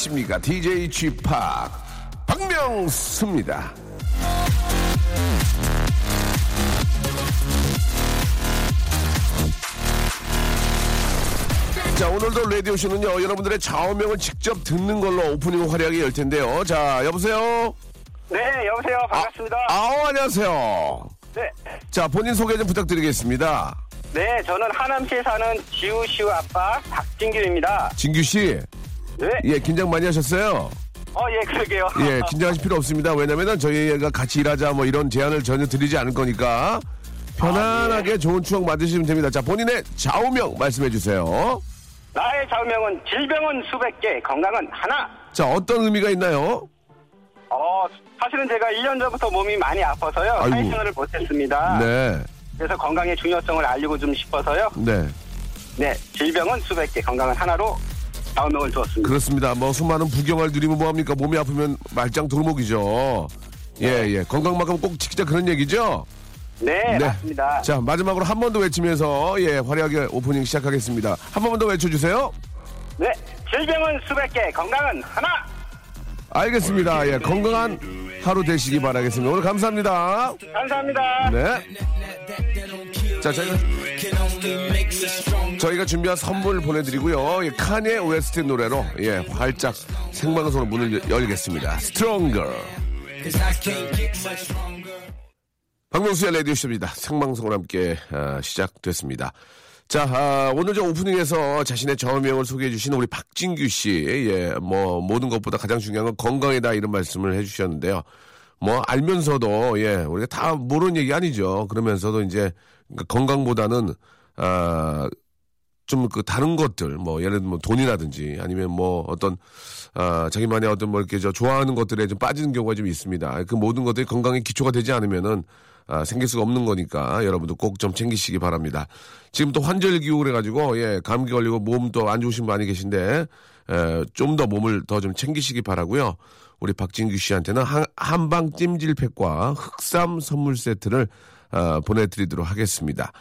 안녕하십니까? DJ Chip 박명수입니다. 자, 오늘도 라디오쇼는요, 여러분들의 좌우명을 직접 듣는 걸로 오프닝 화려하게 열 텐데요. 자, 여보세요? 네, 여보세요. 반갑습니다. 아우, 안녕하세요. 네. 자, 본인 소개 좀 부탁드리겠습니다. 네, 저는 하남시에 사는 지우시우 아빠 박진규입니다. 진규 씨, 네. 예, 긴장 많이 하셨어요? 어, 예, 그러게요. 예, 긴장하실 필요 없습니다. 왜냐면은 저희가 같이 일하자 뭐 이런 제안을 전혀 드리지 않을 거니까 편안하게 좋은 추억 만드시면 됩니다. 자, 본인의 좌우명 말씀해 주세요. 나의 좌우명은 질병은 수백 개, 건강은 하나. 자, 어떤 의미가 있나요? 어, 사실은 제가 1년 전부터 몸이 많이 아파서요. 사회생활을 못했습니다. 네, 그래서 건강의 중요성을 알리고 좀 싶어서요. 네. 네, 질병은 수백 개, 건강은 하나로 좌우명을 두었습니다. 그렇습니다. 뭐 수많은 부경을 누리면 뭐합니까? 몸이 아프면 말짱 돌목이죠. 예, 예. 건강만큼 꼭 지키자 그런 얘기죠? 네, 맞습니다. 자, 마지막으로 한 번 더 외치면서 예, 화려하게 오프닝 시작하겠습니다. 한 번만 더 외쳐주세요. 네, 질병은 수백 개, 건강은 하나. 알겠습니다. 예, 건강한 하루 되시기 바라겠습니다. 오늘 감사합니다. 감사합니다. 네. 자, 저희가 저희가 준비한 선물 보내드리고요. 예, 칸예 웨스트 노래로 예, 활짝 생방송으로 문을 열- 열겠습니다. Stronger. 박명수의 라디오쇼입니다. 생방송으로 함께 아, 시작됐습니다. 자, 아, 오늘 저 오프닝에서 자신의 지병을 소개해 주신 우리 박진규 씨, 예, 뭐, 모든 것보다 가장 중요한 건 건강이다 이런 말씀을 해 주셨는데요. 뭐, 알면서도, 예, 우리가 다 모르는 얘기 아니죠. 그러면서도 이제 그러니까 건강보다는, 아, 좀 그 다른 것들, 뭐, 예를 들면 뭐 돈이라든지 아니면 뭐 어떤, 아, 자기만의 어떤 뭐 이렇게 저 좋아하는 것들에 좀 빠지는 경우가 좀 있습니다. 그 모든 것들이 건강에 기초가 되지 않으면은 아, 생길 수가 없는 거니까 여러분도 꼭 좀 챙기시기 바랍니다. 지금 또 환절기고 그래가지고 예 감기 걸리고 몸또안 좋으신 분 많이 계신데 좀더 몸을 더 좀 챙기시기 바라고요. 우리 박진규 씨한테는 한, 한방 찜질팩과 흑삼 선물 세트를 아, 보내드리도록 하겠습니다.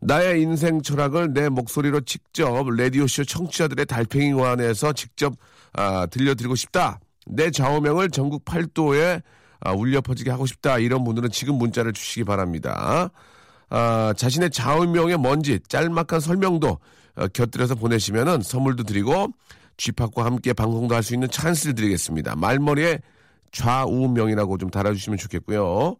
나의 인생 철학을 내 목소리로 직접 라디오쇼 청취자들의 달팽이관에서 직접 아, 들려드리고 싶다. 내 좌우명을 전국 팔도에 아, 울려 퍼지게 하고 싶다. 이런 분들은 지금 문자를 주시기 바랍니다. 아, 자신의 좌우명의 뭔지 짤막한 설명도 어, 곁들여서 보내시면은 선물도 드리고 쥐팍과 함께 방송도 할 수 있는 찬스를 드리겠습니다. 말머리에 좌우명이라고 좀 달아주시면 좋겠고요.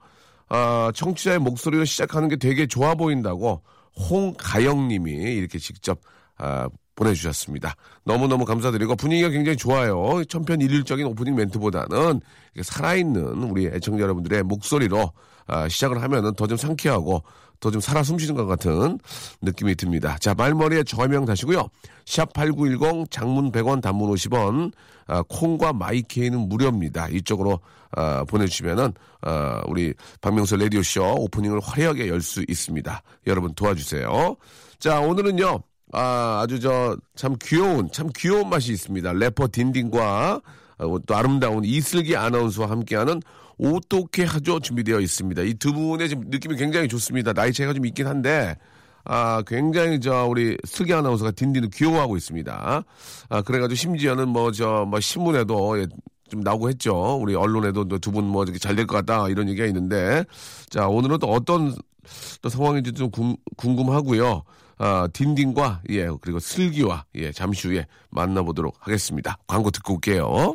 아, 청취자의 목소리로 시작하는 게 되게 좋아 보인다고 홍가영님이 이렇게 직접 아, 보내주셨습니다. 너무너무 감사드리고 분위기가 굉장히 좋아요. 천편일률적인 오프닝 멘트보다는 살아있는 우리 애청자 여러분들의 목소리로 아, 시작을 하면은 더 좀 상쾌하고 더 좀 살아 숨쉬는 것 같은 느낌이 듭니다. 자, 말머리에 저명 다시고요. 샵 8910 장문 100원 단문 50원 아, 콩과 마이케이는 무료입니다. 이쪽으로 아, 보내주시면은 아, 우리 박명수 라디오 쇼 오프닝을 화려하게 열 수 있습니다. 여러분 도와주세요. 자, 오늘은요. 아, 아주 저 참 귀여운 참 귀여운 맛이 있습니다. 래퍼 딘딘과 어, 또 아름다운 이슬기 아나운서와 함께하는 어떻게 하죠 준비되어 있습니다. 이 두 분의 지금 느낌이 굉장히 좋습니다. 나이 차이가 좀 있긴 한데 아 굉장히 저 우리 슬기 아나운서가 딘딘을 귀여워하고 있습니다. 아 그래가지고 심지어는 뭐저뭐 신문에도 예, 좀 나오고 했죠. 우리 언론에도 두 분 뭐 이렇게 잘 될 것 같다 이런 얘기가 있는데 자 오늘은 또 어떤 또 상황인지 좀 궁, 궁금하고요. 아, 딘딘과 예 그리고 슬기와 예 잠시 후에 만나보도록 하겠습니다. 광고 듣고 올게요.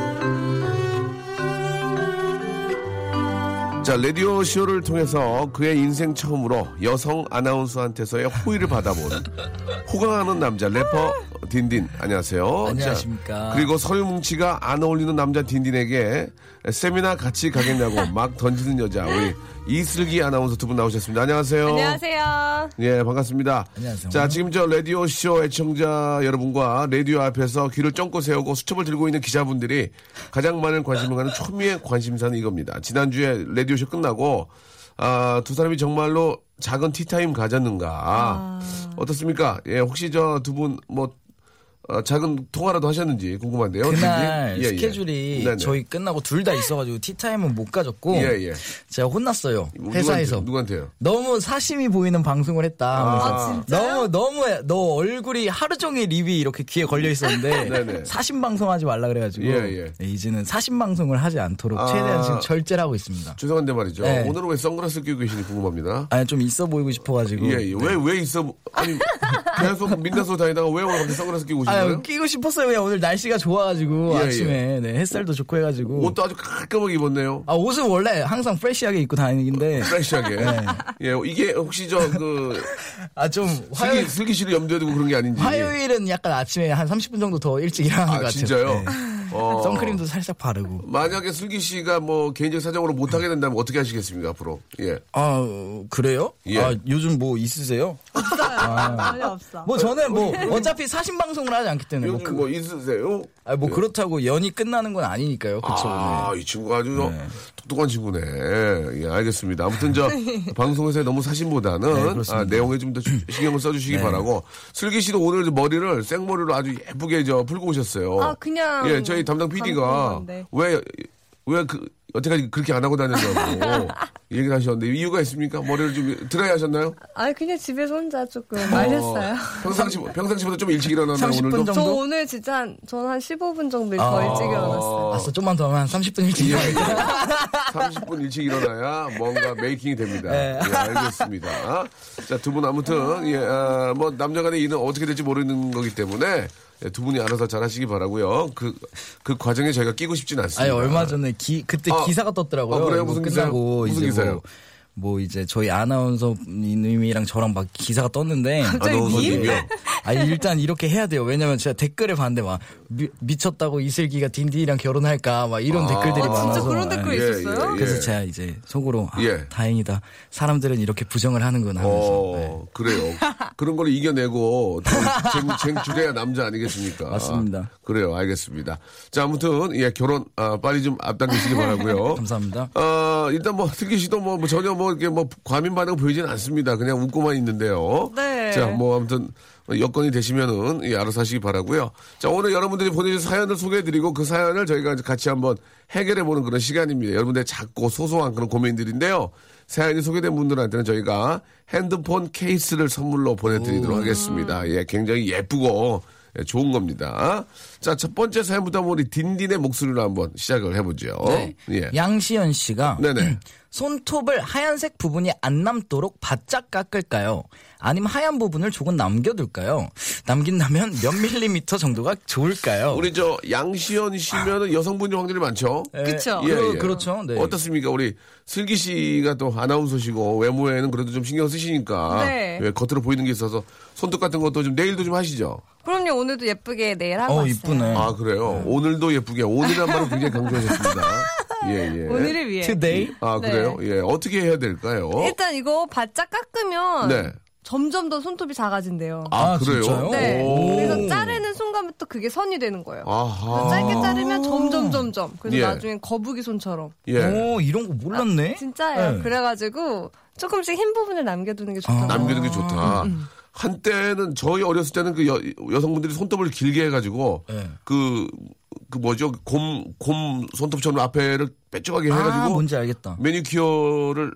자, 라디오 쇼를 통해서 그의 인생 처음으로 여성 아나운서한테서의 호의를 받아본 호강하는 남자 래퍼 딘딘 안녕하세요. 안녕하십니까. 자, 그리고 설 뭉치가 안 어울리는 남자 딘딘에게 세미나 같이 가겠냐고 막 던지는 여자 우리 이슬기 아나운서 두 분 나오셨습니다. 안녕하세요. 안녕하세요. 예, 반갑습니다. 안녕하세요. 자, 지금 저 라디오 쇼 애청자 여러분과 라디오 앞에서 귀를 쫑긋 세우고 수첩을 들고 있는 기자분들이 가장 많은 관심을 가는 초미의 관심사는 이겁니다. 지난주에 라디오 쇼 끝나고, 아, 두 사람이 정말로 작은 티타임 가졌는가. 아. 어떻습니까? 예, 혹시 저 두 분 뭐, 어, 작은 통화라도 하셨는지 궁금한데요. 그날? 예, 예. 스케줄이 네네. 저희 끝나고 둘 다 있어가지고 티타임은 못 가졌고 예, 예. 제가 혼났어요 회사에서 누구한테, 누구한테 요? 너무 사심이 보이는 방송을 했다 아? 너무 너무 너 얼굴이 하루 종일 립이 이렇게 귀에 걸려 있었는데. 사심 방송하지 말라 그래가지고 예, 예. 네, 이제는 사심 방송을 하지 않도록 아. 최대한 지금 절제를 하고 있습니다. 죄송한데 말이죠. 네. 오늘은 왜 선글라스 끼고 계시는지 궁금합니다. 아니 좀 있어 보이고 싶어가지고 예, 예. 왜, 왜 있어? 아니, 계속 민낯으로 다니다가 왜 오늘 갑자기 선글라스 끼고 오신 아유 거예요? 끼고 싶었어요. 그냥 오늘 날씨가 좋아가지고 예, 아침에 네, 햇살도 좋고 해가지고 옷도 아주 깔끔하게 입었네요. 아 옷은 원래 항상 프레시하게 입고 다니는데 프레시하게. 예, 이게 혹시 저, 그, 아 좀 화요일 슬기 씨를 염두에 두고 그런 게 아닌지. 화요일은 약간 아침에 한 30분 정도 더 일찍 일어나는 것 아, 같아요. 진짜요? 네. 어. 선크림도 살짝 바르고. 만약에 슬기 씨가 뭐 개인적 사정으로 못 하게 된다면 어떻게 하시겠습니까, 앞으로? 예. 아 어, 그래요? 예. 아 요즘 뭐 있으세요? 전혀 없어. 뭐 저는 뭐 어차피 사신 방송을 하지 않기 때문에 뭐, 요즘 그, 뭐 있으세요? 아, 뭐 그렇다고 연이 끝나는 건 아니니까요. 그쵸? 아, 네. 이 친구 아주 똑똑한 친구네. 예, 알겠습니다. 아무튼 저 방송에서 너무 사심보다는 네. 아, 내용에 좀 더 신경을 써주시기 네. 바라고. 슬기 씨도 오늘 머리를 생머리로 아주 예쁘게 저 풀고 오셨어요. 아, 그냥 예, 저희 담당 PD가. 왜, 왜 그, 여태까지 그렇게 안 하고 다녔냐고 얘기를 하셨는데 이유가 있습니까? 머리를 좀 드라이 하셨나요? 아 그냥 집에서 혼자 조금 말렸어요. 평상시, 평상시보다 좀 일찍 일어나나요, 30분 오늘도? 정도? 저 오늘 진짜 한, 저는 한 15분 정도 더 일찍 일어났어요. 아싸 좀만 더 하면 한 30분 일찍 예. 일어나니까. 30분 일찍 일어나야 뭔가 메이킹이 됩니다. 네. 예, 알겠습니다. 자, 두 분 아무튼, 예, 아, 뭐, 남녀 간의 일은 어떻게 될지 모르는 거기 때문에, 예, 두 분이 알아서 잘 하시기 바라고요 그, 그 과정에 저희가 끼고 싶진 아니 않습니다. 얼마 전에 기 그때 아. 기사가 떴더라고요. 아, 그래요? 무슨 기사요? 무슨 이제 기사요? 뭐, 뭐 이제 저희 아나운서님이랑 저랑 막 기사가 떴는데 아나운서님이요? 아니 일단 이렇게 해야 돼요. 왜냐면 제가 댓글을 봤는데 막 미, 쳤다고 이슬기가 딘딘이랑 결혼할까 막 이런 댓글들이 아, 많아서 진짜 그런 댓글 예, 있었어요? 예, 예. 그래서 제가 이제 속으로 아, 예. 다행이다. 사람들은 이렇게 부정을 하는구나 하면서 네. 어, 그래요. 그런 걸 이겨내고 쟁, 쟁 줄여야 남자 아니겠습니까? 맞습니다. 그래요. 알겠습니다. 자, 아무튼 예, 결혼 아, 빨리 좀 앞당기시기 바라고요. 감사합니다. 어, 일단 뭐 슬기 씨도 뭐, 뭐 전혀 뭐 이렇게 뭐 과민 반응 보이지는 않습니다. 그냥 웃고만 있는데요. 네. 자, 뭐 아무튼 여건이 되시면은 예, 알아서 하시기 바라고요. 자, 오늘 여러분들이 보내주신 사연을 소개해드리고 그 사연을 저희가 같이 한번 해결해보는 그런 시간입니다. 여러분들의 작고 소소한 그런 고민들인데요. 사연이 소개된 분들한테는 저희가 핸드폰 케이스를 선물로 보내드리도록 하겠습니다. 예, 굉장히 예쁘고 예, 좋은 겁니다. 자, 첫 번째 사연부터 우리 딘딘의 목소리로 한번 시작을 해보죠. 네. 예. 양시연 씨가 네네. 손톱을 하얀색 부분이 안 남도록 바짝 깎을까요? 아니면 하얀 부분을 조금 남겨둘까요? 남긴다면 몇 밀리미터 정도가 좋을까요? 우리 저 양시연 씨면은 여성분이 확률이 많죠. 예, 그쵸. 그, 그렇죠. 네. 어떻습니까? 우리 슬기 씨가 또 아나운서시고 외모에는 그래도 좀 신경 쓰시니까 네. 예, 겉으로 보이는 게 있어서 손톱 같은 것도 좀 내일도 좀 하시죠. 그럼요 오늘도 예쁘게 내일 하고 어, 왔어요. 이쁘네. 아 그래요. 오늘도 예쁘게 오늘이란 말을 굉장히 강조하셨습니다. 예 예. 오늘을 위해. Today? 아 네. 그래요? 예 어떻게 해야 될까요? 일단 이거 바짝 깎으면 네. 점점 더 손톱이 작아진대요. 아, 아, 그래요? 진짜요? 네. 오. 그래서 자르는 순간부터 그게 선이 되는 거예요. 아하. 짧게 자르면 점점 점점. 그래서 예. 나중에 거북이 손처럼. 예. 오, 이런 거 몰랐네? 진짜예요. 네. 그래가지고 조금씩 흰 부분을 남겨두는 게 좋다고. 남기는 게 좋다. 한때는 저희 어렸을 때는 그 여, 여성분들이 손톱을 길게 해가지고 네. 그, 그 뭐죠 곰, 곰 손톱처럼 앞에를 빼쪽하게 아, 해가지고 뭔지 알겠다. 매니큐어를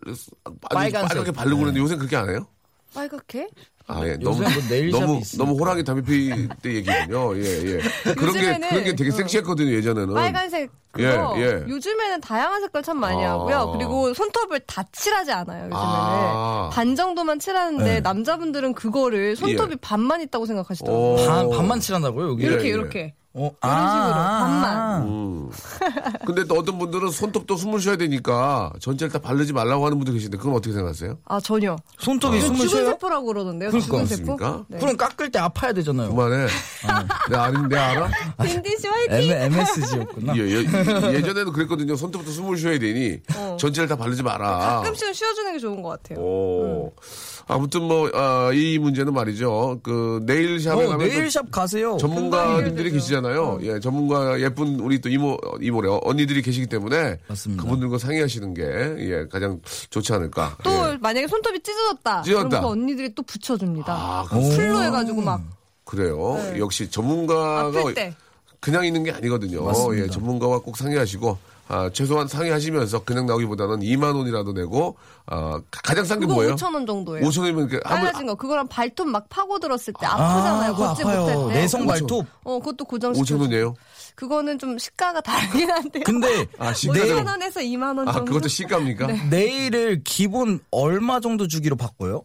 빨간색. 빨갛게 바르고 그러는데 요새 그렇게 안 해요? 빨갛게? 아, 예. 너무, 너무, 있으니까. 너무 호랑이 담배 피때 얘기군요. 예, 예. 그런 게, 요즘에는 그런 게 되게 어. 섹시했거든요, 예전에는. 빨간색 그거 예, 예. 요즘에는 다양한 색깔 참 많이 아. 하고요. 그리고 손톱을 다 칠하지 않아요. 요즘에는 아. 반 정도만 칠하는데 네. 남자분들은 그거를 손톱이 예. 반만 있다고 생각하시더라고요. 오. 반, 반만 칠한다고요, 여기? 이렇게 예, 예. 이렇게 어, 이런 식으로, 반만. 음. 근데 또 어떤 분들은 손톱도 숨을 쉬어야 되니까 전체를 다 바르지 말라고 하는 분도 계신데 그건 어떻게 생각하세요? 아 전혀. 손톱이 이거 숨을 죽은 쉬어요? 세포라고 그러던데요. 그러니까. 죽은 세포. 그렇습니까? 네. 그럼 깎을 때 아파야 되잖아요. 그만해. 내가 아는 내 알아? 딘딘 씨 화이팅. MSG였구나. 예, 예, 전에도 그랬거든요. 손톱부터 숨을 쉬어야 되니 전체를 다 바르지 마라. 어. 가끔씩은 쉬어주는 게 좋은 것 같아요. 오. 아무튼 뭐, 아, 이 문제는 말이죠. 그, 네일샵에 어, 가면 또 네일샵 가세요. 전문가님들이 해결되죠. 계시잖아요. 예, 전문가 예쁜 우리 또 이모, 이모래, 언니들이 계시기 때문에 맞습니다. 그분들과 상의하시는 게, 예, 가장 좋지 않을까. 또 예. 만약에 손톱이 찢어졌다. 찢어졌다. 그럼 그 언니들이 또 붙여줍니다. 아, 그, 풀로 해가지고 막 그래요. 역시 전문가가 네. 아플 때. 그냥 있는 게 아니거든요. 맞습니다. 예, 전문가와 꼭 상의하시고, 아, 최소한 상의하시면서 그냥 나오기보다는 2만 원이라도 내고, 아, 가장 싼 게 뭐예요? 5천 원 정도예요. 5천 원이면 그 빨라진 거 그거랑 발톱 막 파고 들었을 때 아프잖아요. 그거 걷지. 못할 때. 내성 발톱. 어, 그것도 고정시켜. 5천 원이에요? 그거는 좀 시가가 다르긴 한데요. 근데 아, 시가가 5천 원에서 2만 원 아, 정도. 그것도 시가입니까? 네. 네일을 기본 얼마 정도 주기로 바꿔요?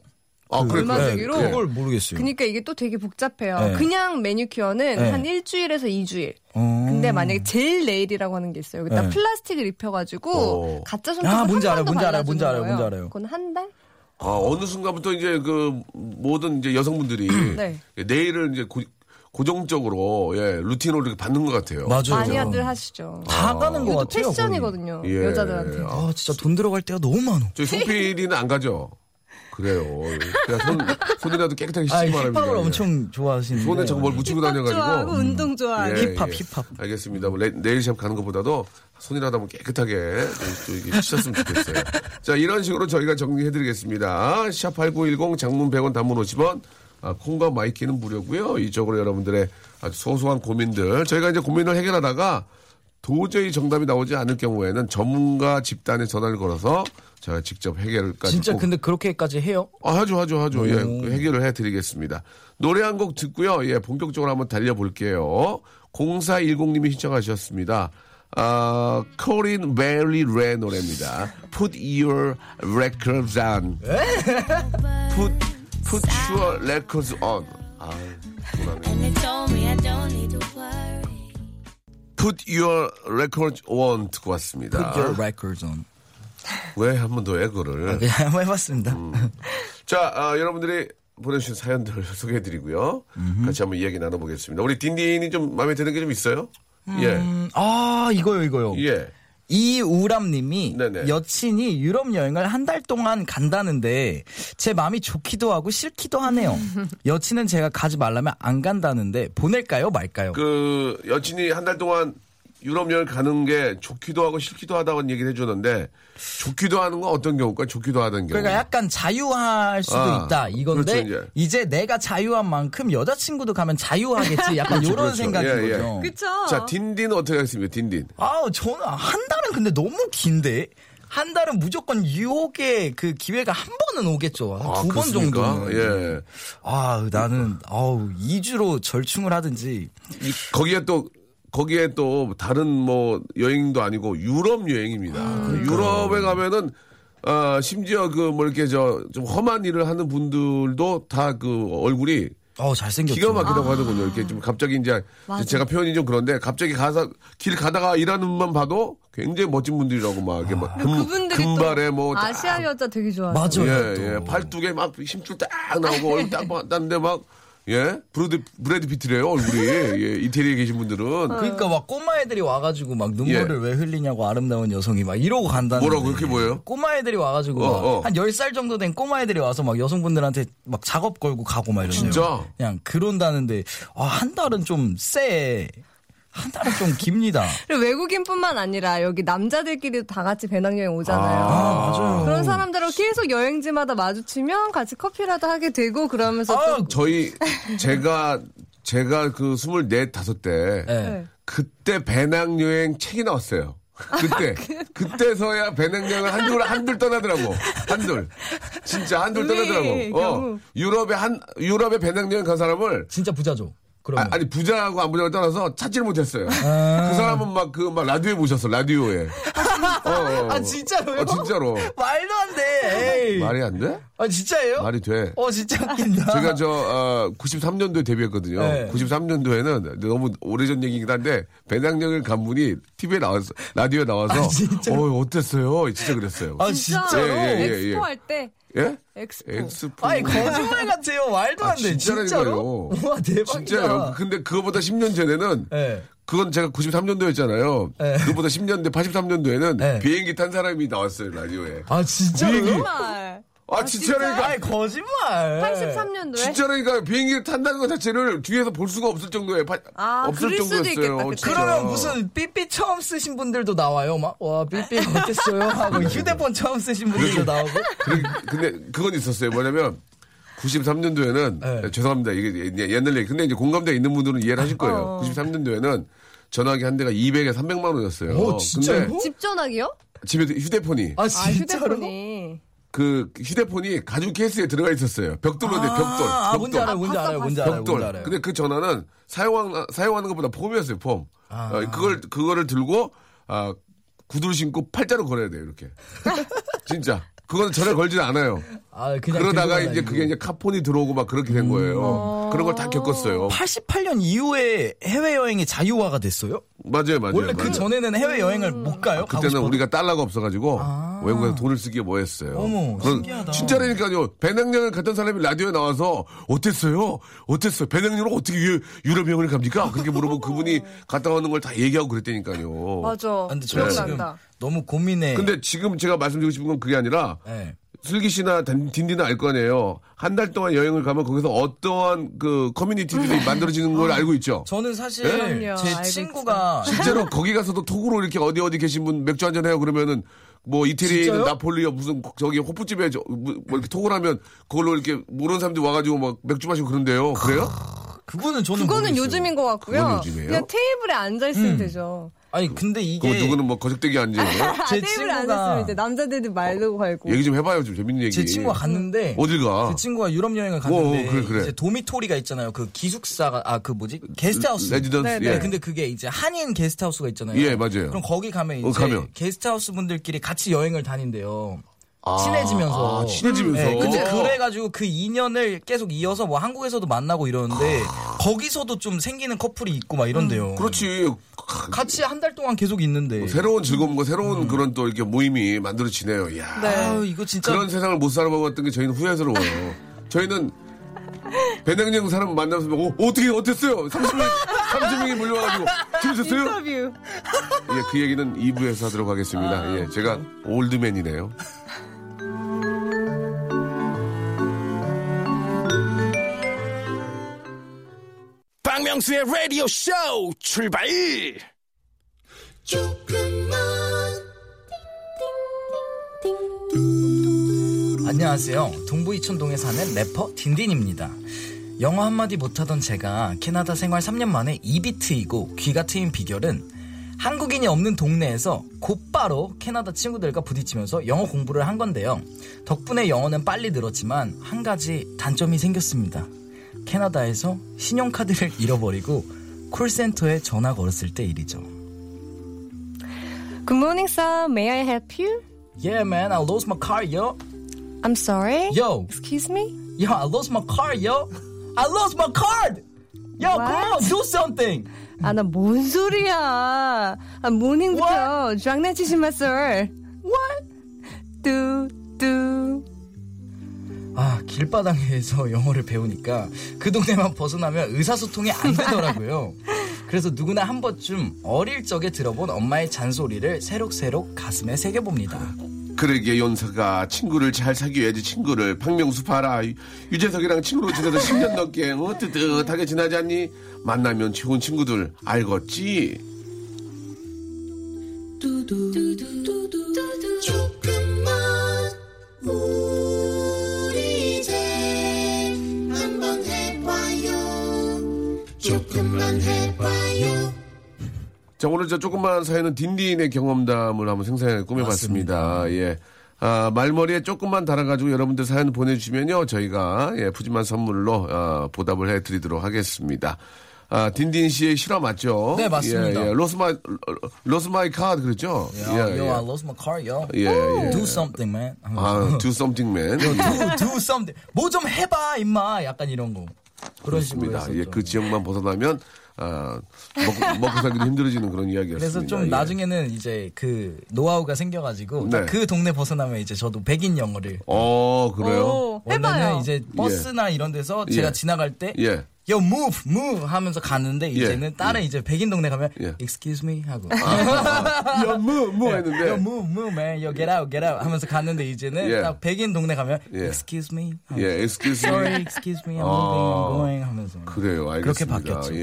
아, 그래, 얼마 그래. 주기로? 예. 그걸 모르겠어요. 그러니까 이게 또 되게 복잡해요. 네. 그냥 매니큐어는 네. 한 일주일에서 2주일. 어. 근데 만약에 젤 네일이라고 하는 게 있어요. 여기다 네. 플라스틱을 입혀가지고 어. 가짜 손톱을 아, 뭔지 한 알아요, 뭔지 알아요, 뭔지 알아요. 뭔지 알아요. 그건 한 달? 아, 어느 순간부터 이제 그 모든 이제 여성분들이 네. 네일을 이제 고, 고정적으로 예, 루틴으로 이렇게 받는 것 같아요. 맞아요. 많이들 하시죠. 다 가는 것 같아요. 패션이거든요. 예. 여자들한테. 아, 진짜 돈 들어갈 때가 너무 많아. 저희 송PD는 안 가죠. 그래요. 그냥 손, 손이라도 깨끗하게 아, 씻기 바랍니다. 힙합을 예. 엄청 좋아하시는데. 손에 저거 뭘 묻히고 힙합 다녀가지고. 좋아하고 운동 좋아하고. 예, 힙합, 예. 힙합. 알겠습니다. 뭐 레, 네일샵 가는 것보다도 손이라도 한번 깨끗하게 또 이게 씻었으면 좋겠어요. 자, 이런 식으로 저희가 정리해드리겠습니다. 샵8910 장문 100원 단문 50원. 아, 콩과 마이K는 무료고요 이쪽으로 여러분들의 아주 소소한 고민들. 저희가 이제 고민을 해결하다가 도저히 정답이 나오지 않을 경우에는 전문가 집단에 전화를 걸어서 제가 직접 해결까지 진짜 꼭 근데 그렇게까지 해요? 아, 하죠, 하죠, 하죠. 예, 오. 그 해결을 해드리겠습니다. 노래 한 곡 듣고요. 예, 본격적으로 한번 달려볼게요. 0410님이 신청하셨습니다. 아, 코린 베리 레 노래입니다. Put your records on. Put, put your records on. 아, 불안해. Put your records on 듣고 왔습니다. Put your records on. 왜 한 번 더 해, 그거를. 그냥 한번 해봤습니다. 자, 아, 여러분들이 보내주신 사연들 소개해드리고요. 같이 한번 이야기 나눠보겠습니다. 우리 딘딘이 좀 마음에 드는 게 좀 있어요? 음, 아, 이거요, 이거요. 예. 예. 이우람님이. 여친이 유럽 여행을 한 달 동안 간다는데 제 마음이 좋기도 하고 싫기도 하네요. 여친은 제가 가지 말라면 안 간다는데 보낼까요, 말까요? 그, 여친이 한 달 동안 유럽 여행 가는 게 좋기도 하고 싫기도 하다고 얘기를 해주는데, 좋기도 하는 건 어떤 경우일까? 좋기도 하던 경우. 그러니까 약간 자유할 수도 아, 있다 이건데 그렇죠, 이제. 이제. 내가 자유한 만큼 여자친구도 가면 자유하겠지 약간 이런 그렇죠. 생각인 예, 예. 거죠. 그쵸? 자, 딘딘은 어떻게 하겠습니까? 딘딘. 아우 저는 한 달은 근데 너무 긴데 한 달은 무조건 유혹의 그 기회가 한 번은 오겠죠. 아, 두번 그렇습니까? 정도는. 예. 아 나는 아우 2주로 절충을 하든지 이- 거기에 또 거기에 또 다른 뭐 여행도 아니고 유럽 여행입니다. 유럽에 가면은 아 심지어 그 뭐 이렇게 저 좀 험한 일을 하는 분들도 다 그 얼굴이 어 잘생겼죠. 기가 막히다고 하더군요. 이렇게 좀 갑자기 이제 맞아. 제가 표현이 좀 그런데 갑자기 가서 길 가다가 일하는 분만 봐도 굉장히 멋진 분들이라고 막 이렇게 막 금, 그분들이 금발에 또뭐 딱- 아시아 여자 되게 좋아해요. 맞아요. 예, 또. 예. 팔뚝에 막 힘줄 딱 나오고 얼굴 딱 땄는데 막 예? 브래드, 브래드 피트래요, 얼굴이. 예, 이태리에 계신 분들은. 그러니까 막 꼬마 애들이 와가지고 막 눈물을 예. 왜 흘리냐고 아름다운 여성이 막 이러고 간다는. 뭐라고 그렇게 뭐예요? 꼬마 애들이 와가지고 어, 막 어. 한 10살 정도 된 꼬마 애들이 와서 막 여성분들한테 막 작업 걸고 가고 막 이러네요. 진짜? 그냥 그런다는데 아, 한 달은 좀 쎄. 한 달은 좀 깁니다. 외국인뿐만 아니라 여기 남자들끼리도 다 같이 배낭여행 오잖아요. 아, 맞아요. 그런 사람들하고 계속 여행지마다 마주치면 같이 커피라도 하게 되고 그러면서 아, 또 저희, 제가, 제가 그 스물넷, 다섯 때, 예. 네. 그때 배낭여행 책이 나왔어요. 그때 그때서야 배낭여행을 한둘 한둘 떠나더라고 한둘 진짜 한둘 떠나더라고 어. 유럽에 한 유럽에 배낭여행 간 사람을 진짜 부자죠. 그러면. 아, 니 부자하고 안 부자를 떠나서 찾지를 못했어요. 그 사람은 막 그막 라디오에 모셨어 라디오에. 어, 어, 어. 아, 진짜로요? 어, 진짜로. 말도 안 돼. 에이. 말이 안 돼? 아 진짜예요? 말이 돼. 어 진짜 웃긴다. 제가 저 어, 93년도에 데뷔했거든요. 네. 93년도에는 너무 오래전 얘기긴 한데 배낭여행 간 분이 TV에 나와서 라디오에 나와서 아, 진짜로? 어 어땠어요? 진짜 그랬어요. 아 진짜 진짜로? 예, 예, 예. 엑스포 할 때 예? 엑스포. 엑스포. 아니 거짓말 같아요. 말도 아, 안 돼. 진짜라니까요. 진짜로? 와 대박이다. 진짜요. 근데 그거보다 10년 전에는 예. 그건 제가 93년도였잖아요. 네. 그보다 10년 뒤 83년도에는 네. 비행기 탄 사람이 나왔어요 라디오에. 아 진짜로요? 비행기. 정말. 아 진짜라니까. 아니 거짓말. 83년도에 진짜라니까 비행기를 탄다는 것 자체를 뒤에서 볼 수가 없을 정도에 파- 아, 없을 그럴 수도 정도였어요. 진짜. 그러면 무슨 삐삐 처음 쓰신 분들도 나와요. 막 와 삐삐 어땠어요? 하고 휴대폰 처음 쓰신 분들도 나오고. 그- 근데 그건 있었어요. 뭐냐면 93년도에는 네. 죄송합니다. 이게 옛날 얘기. 근데 이제 공감대 있는 분들은 이해를 하실 거예요. 어. 93년도에는 전화기 한 대가 200에 300만 원이었어요. 오, 진짜요? 근데 집 전화기요? 집에 휴대폰이 아 아 진짜로? 휴대폰이. 그 휴대폰이 가죽 케이스에 들어가 있었어요. 벽돌로 돼 벽돌. 아, 뭔지 벽돌. 알아요, 뭔지 알아요, 뭔지 알아요, 벽돌. 알아요. 근데 그 전화는 사용하는, 사용하는 것보다 폼이었어요, 폼. 아. 어, 그걸, 그거를 들고, 아, 구두를 신고 팔자로 걸어야 돼요, 이렇게. 진짜. 그거는 전에 걸지 않아요. 아, 그냥 그러다가 이제. 그게 이제 카폰이 들어오고 막 그렇게 된 거예요. 그런 걸 다 겪었어요. 88년 이후에 해외 여행이 자유화가 됐어요? 맞아요, 맞아요. 원래 맞아요. 그 전에는 해외 여행을 못 가요? 그때는 싶어도? 우리가 달러가 없어가지고 외국에서 돈을 쓰기에 뭐했어요. 아. 어머, 신기하다. 진짜라니까요. 배낭여행 갔던 사람이 라디오에 나와서 어땠어요? 어땠어요? 배낭여행 어떻게 유, 유럽 여행을 갑니까? 그렇게 물어보고 그분이 갔다 오는 걸 다 얘기하고 그랬다니까요. 맞아. 아, 근데 저 지금 기억난다. 너무 고민해. 근데 지금 제가 말씀드리고 싶은 건 그게 아니라 네. 슬기 씨나 단- 딘딘은 알 거 아니에요. 한 달 동안 여행을 가면 거기서 어떠한 그 커뮤니티들이 만들어지는 걸 알고 있죠. 저는 사실 예? 그럼요, 제 친구가 실제로 거기 가서도 톡으로 이렇게 어디 어디 계신 분 맥주 한잔 해요 그러면은 뭐 이태리에 있는 진짜요? 나폴리요 무슨 저기 호프집에 저, 뭐 이렇게 톡을 하면 그걸로 이렇게 모르는 사람들이 와가지고 막 맥주 마시고 그런데요. 그래요? 그거는 저는 그거는 모르겠어요. 요즘인 것 같고요. 그건 요즘이에요? 그냥 테이블에 앉아 있으면 되죠. 아니 근데 이게 그 누구는 뭐 거적대기 앉아 있는 아, 제 친구가- 앉았으면 이제 남자들도 말도 걸고. 얘기 좀 해봐요 좀 재밌는 얘기. 제 친구가 갔는데 어딜 가? 제 친구가 유럽 여행을 갔는데 어, 그래, 그래. 이제 dormitory가 있잖아요. 그 기숙사가 아 그 뭐지 게스트하우스. 레지던스. 네, 예. 네, 근데 그게 이제 한인 게스트하우스가 있잖아요. 예, 맞아요. 그럼 거기 가면 이제 어, 가면. 게스트하우스 분들끼리 같이 여행을 다닌대요. 아, 친해지면서. 아, 친해지면서. 네, 근데 그래가지고 그 인연을 계속 이어서 뭐 한국에서도 만나고 이러는데 거기서도 좀 생기는 커플이 있고 막 이런데요. 아. 그렇지. 같이 한 달 동안 계속 있는데. 새로운 즐거움과 음. 새로운 그런 또 이렇게 모임이 만들어지네요. 야 네. 아유 이거 진짜 그런 세상을 못 살아먹었던 게 저희는 후회스러워요. 저희는 배낭여행 사람 만나서 어, 어떻게 어땠어요? 30명 30명이 몰려와가지고 재밌었어요? 인터뷰. 예, 그 얘기는 2부에서 하도록 하겠습니다. 예, 제가 올드맨이네요. 박명수의 라디오 쇼 출발! 안녕하세요. 동부 이천동에 사는 래퍼 딘딘입니다. 영어 한마디 못하던 제가 캐나다 생활 3년 만에 입이 트이고 귀가 트인 비결은 한국인이 없는 동네에서 곧바로 캐나다 친구들과 부딪히면서 영어 공부를 한 건데요. 덕분에 영어는 빨리 늘었지만 한 가지 단점이 생겼습니다. 캐나다에서 신용카드를 잃어버리고 콜센터에 전화 걸었을 때 일이죠. Good morning, sir. May I help you? Yeah, man, I lost my car, yo. I'm sorry. Yo, Excuse me? yo, I lost my car, yo. I lost my card. Yo, come on, What? do something. 아, 나 뭔 소리야. 아, 모닝부터 장난치지 마, sir. What? 뚜, 뚜. 아, 길바닥에서 영어를 배우니까 그 동네만 벗어나면 의사소통이 안 되더라고요. 그래서 누구나 한 번쯤 어릴 적에 들어본 엄마의 잔소리를 새록새록 가슴에 새겨봅니다. 그러게 연서가 친구를 잘 사귀어야지 친구를. 박명수 봐라. 유- 유재석이랑 친구로 지내서 10년 넘게. 어, 뜨뜻하게 지나지 않니? 만나면 좋은 친구들 알겠지 자, 오늘 저 조그만 사연은 딘딘의 경험담을 한번 생생하게 꾸며봤습니다. 예. 아, 말머리에 조금만 달아가지고 여러분들 사연 보내주시면요. 저희가, 예, 푸짐한 선물로, 아, 보답을 해드리도록 하겠습니다. 아, 딘딘 씨의 실화 맞죠? 네, 맞습니다. 예, 예. lost my, lost my card 그랬죠? Yo, yo, I lost my card, yo. 예, 예. Do something, man. 아, do something man. do, do something. 뭐 좀 해봐, 임마. 약간 이런 거. 그렇습니다. 예. 그 지역만 벗어나면, 아, 먹고, 먹고 살기도 힘들어지는 그런 이야기였습니다. 그래서 좀 예. 나중에는 이제 그 노하우가 생겨가지고 네. 딱그 동네 벗어나면 이제 저도 백인 영어를 어, 그래요? 오, 해봐요. 원래는 이제 버스나 이런 데서 제가 예. 지나갈 때 예. Yo move move 하면서 가는데 이제는 다른 이제 백인 동네 가면 예. Excuse me 하고 야, 뭐, 뭐 했는데. Yo move move man Yo get out get out 하면서 갔는데 이제는 예. 딱 백인 동네 가면 예. Excuse me 예, excuse me. Sorry excuse me I'm 아. moving I'm going 하면서 그래요, 알겠습니다. 그렇게 바뀌었죠.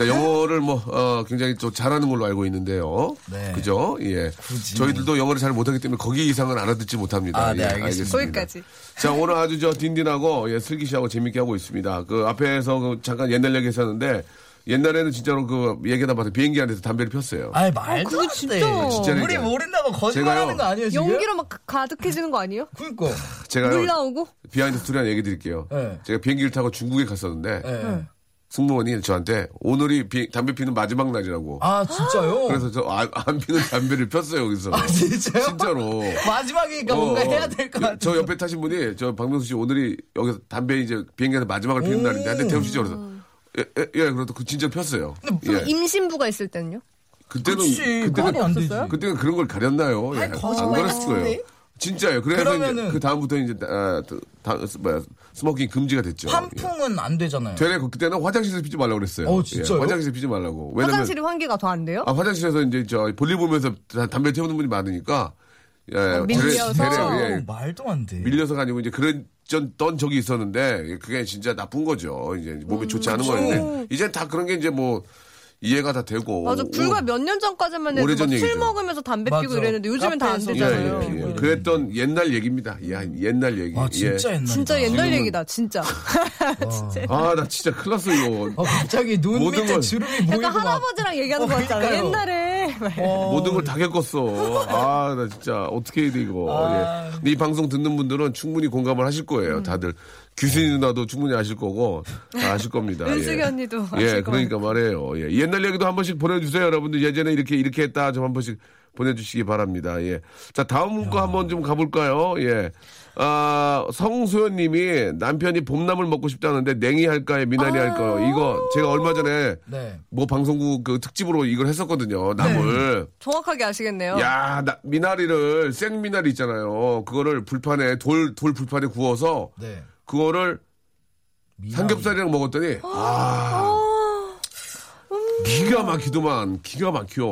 예. 자, 영어를 뭐, 어, 굉장히 또 잘하는 걸로 알고 있는데요. 네. 그죠? 예. 굳이. 저희들도 영어를 잘 못하기 때문에 거기 이상은 알아듣지 못합니다. 아, 네, 예, 알겠습니다. 거기까지. 자, 오늘 아주 저 딘딘하고, 예, 슬기 씨하고 재밌게 하고 있습니다. 그 앞에서 그 잠깐 옛날 얘기 했었는데, 옛날에는 진짜로 그 얘기하다 봐서 비행기 안에서 담배를 폈어요. 아이 말도 안 진짜. 돼. 진짜니까. 우리 모른다고 거짓말하는. 거 아니에요 지금? 연기로 막 가- 가득해지는 거 아니에요? 그니까 제가요, 물 나오고? behind story 하나 얘기 드릴게요. 네. 제가 비행기를 타고 중국에 갔었는데, 예. 승무원이 저한테 오늘이 비- 담배 피는 마지막 날이라고. 아 진짜요? 그래서 저 안 피는 담배를 폈어요 여기서. 아, 진짜요? 진짜로. 마지막이니까 어, 뭔가 어. 해야 될 것 같아. 저 옆에 타신 분이 저 박명수 씨 오늘이 여기서 담배 이제 비행기에서 마지막을 피는 오. 날인데 한대 태우시죠 그래서 예, 예, 예 그래도 그 진짜 폈어요. 예. 임신부가 있을 때는요? 그때는 그치, 그때는 안 되지. 그때는 그런 걸 가렸나요? 예. 안 거짓말 그랬을 거예요. 진짜요. 그래서 그러면은- 그 다음부터 이제 아, 다, 뭐야 smoking 금지가 됐죠. 예. 환풍은 안 되잖아요. 되레 그때는 화장실에서 피지 말라고 그랬어요. 어, 진짜요? 예, 화장실에서 피지 말라고. 왜냐면 화장실이 환기가 더 안 돼요? 아, 화장실에서 이제 저 볼일 보면서 다- 담배 태우는 분이 많으니까 예, 밀려서? 되레- 진짜 되레- 예, 말도 안 돼. 밀려서가 아니고 이제 그런 전, 던 적이 있었는데 그게 진짜 나쁜 거죠. 이제 몸에 좋지 않은 거였는데 이제 다 그런 게 이제 뭐 이해가 다 되고. 맞아. 불과 오- 몇년 전까지만 해도 오래전 얘기죠. 먹으면서 담배 맞아. 피고 이랬는데 요즘엔 다안 예, 되잖아요. 예, 예. 피고 그랬던 옛날 얘기입니다. 야, 옛날 얘기. 아 진짜 예. 옛날. 진짜 옛날 얘기다, 진짜. 아, 나 진짜 큰일 났어, 이거. 어, 갑자기 눈 모든 밑에 걸- 주름이 보이고 약간 막. 할아버지랑 얘기하는 어, 거 같잖아. 그러니까요. 옛날에. 어, 모든 걸 다 겪었어. 아, 나 진짜 어떻게 해야 돼 이거. 아. 예. 근데 이 방송 듣는 분들은 충분히 공감을 하실 거예요. 다들 규순이 누나도 충분히 아실 거고 다 아실 겁니다. 은숙이 예. 언니도 예, 아실 그러니까 말이에요. 예. 옛날 얘기도 한 번씩 보내주세요, 여러분들. 예전에 이렇게 이렇게 했다 좀 한 번씩 보내주시기 바랍니다. 예. 자, 다음 거 한번 좀 가볼까요? 예. 아, 성소연님이 남편이 봄나물 먹고 싶다는데 냉이 할까요, 미나리 할까요? 이거 제가 얼마 전에 네. 뭐 방송국 그 특집으로 이걸 했었거든요. 나물. 정확하게 아시겠네요. 야, 나, 미나리를 생 미나리 있잖아요. 그거를 불판에 돌 돌 불판에 구워서 네. 그거를 미나리. 삼겹살이랑 먹었더니 아 기가 막히더만 기가 막혀.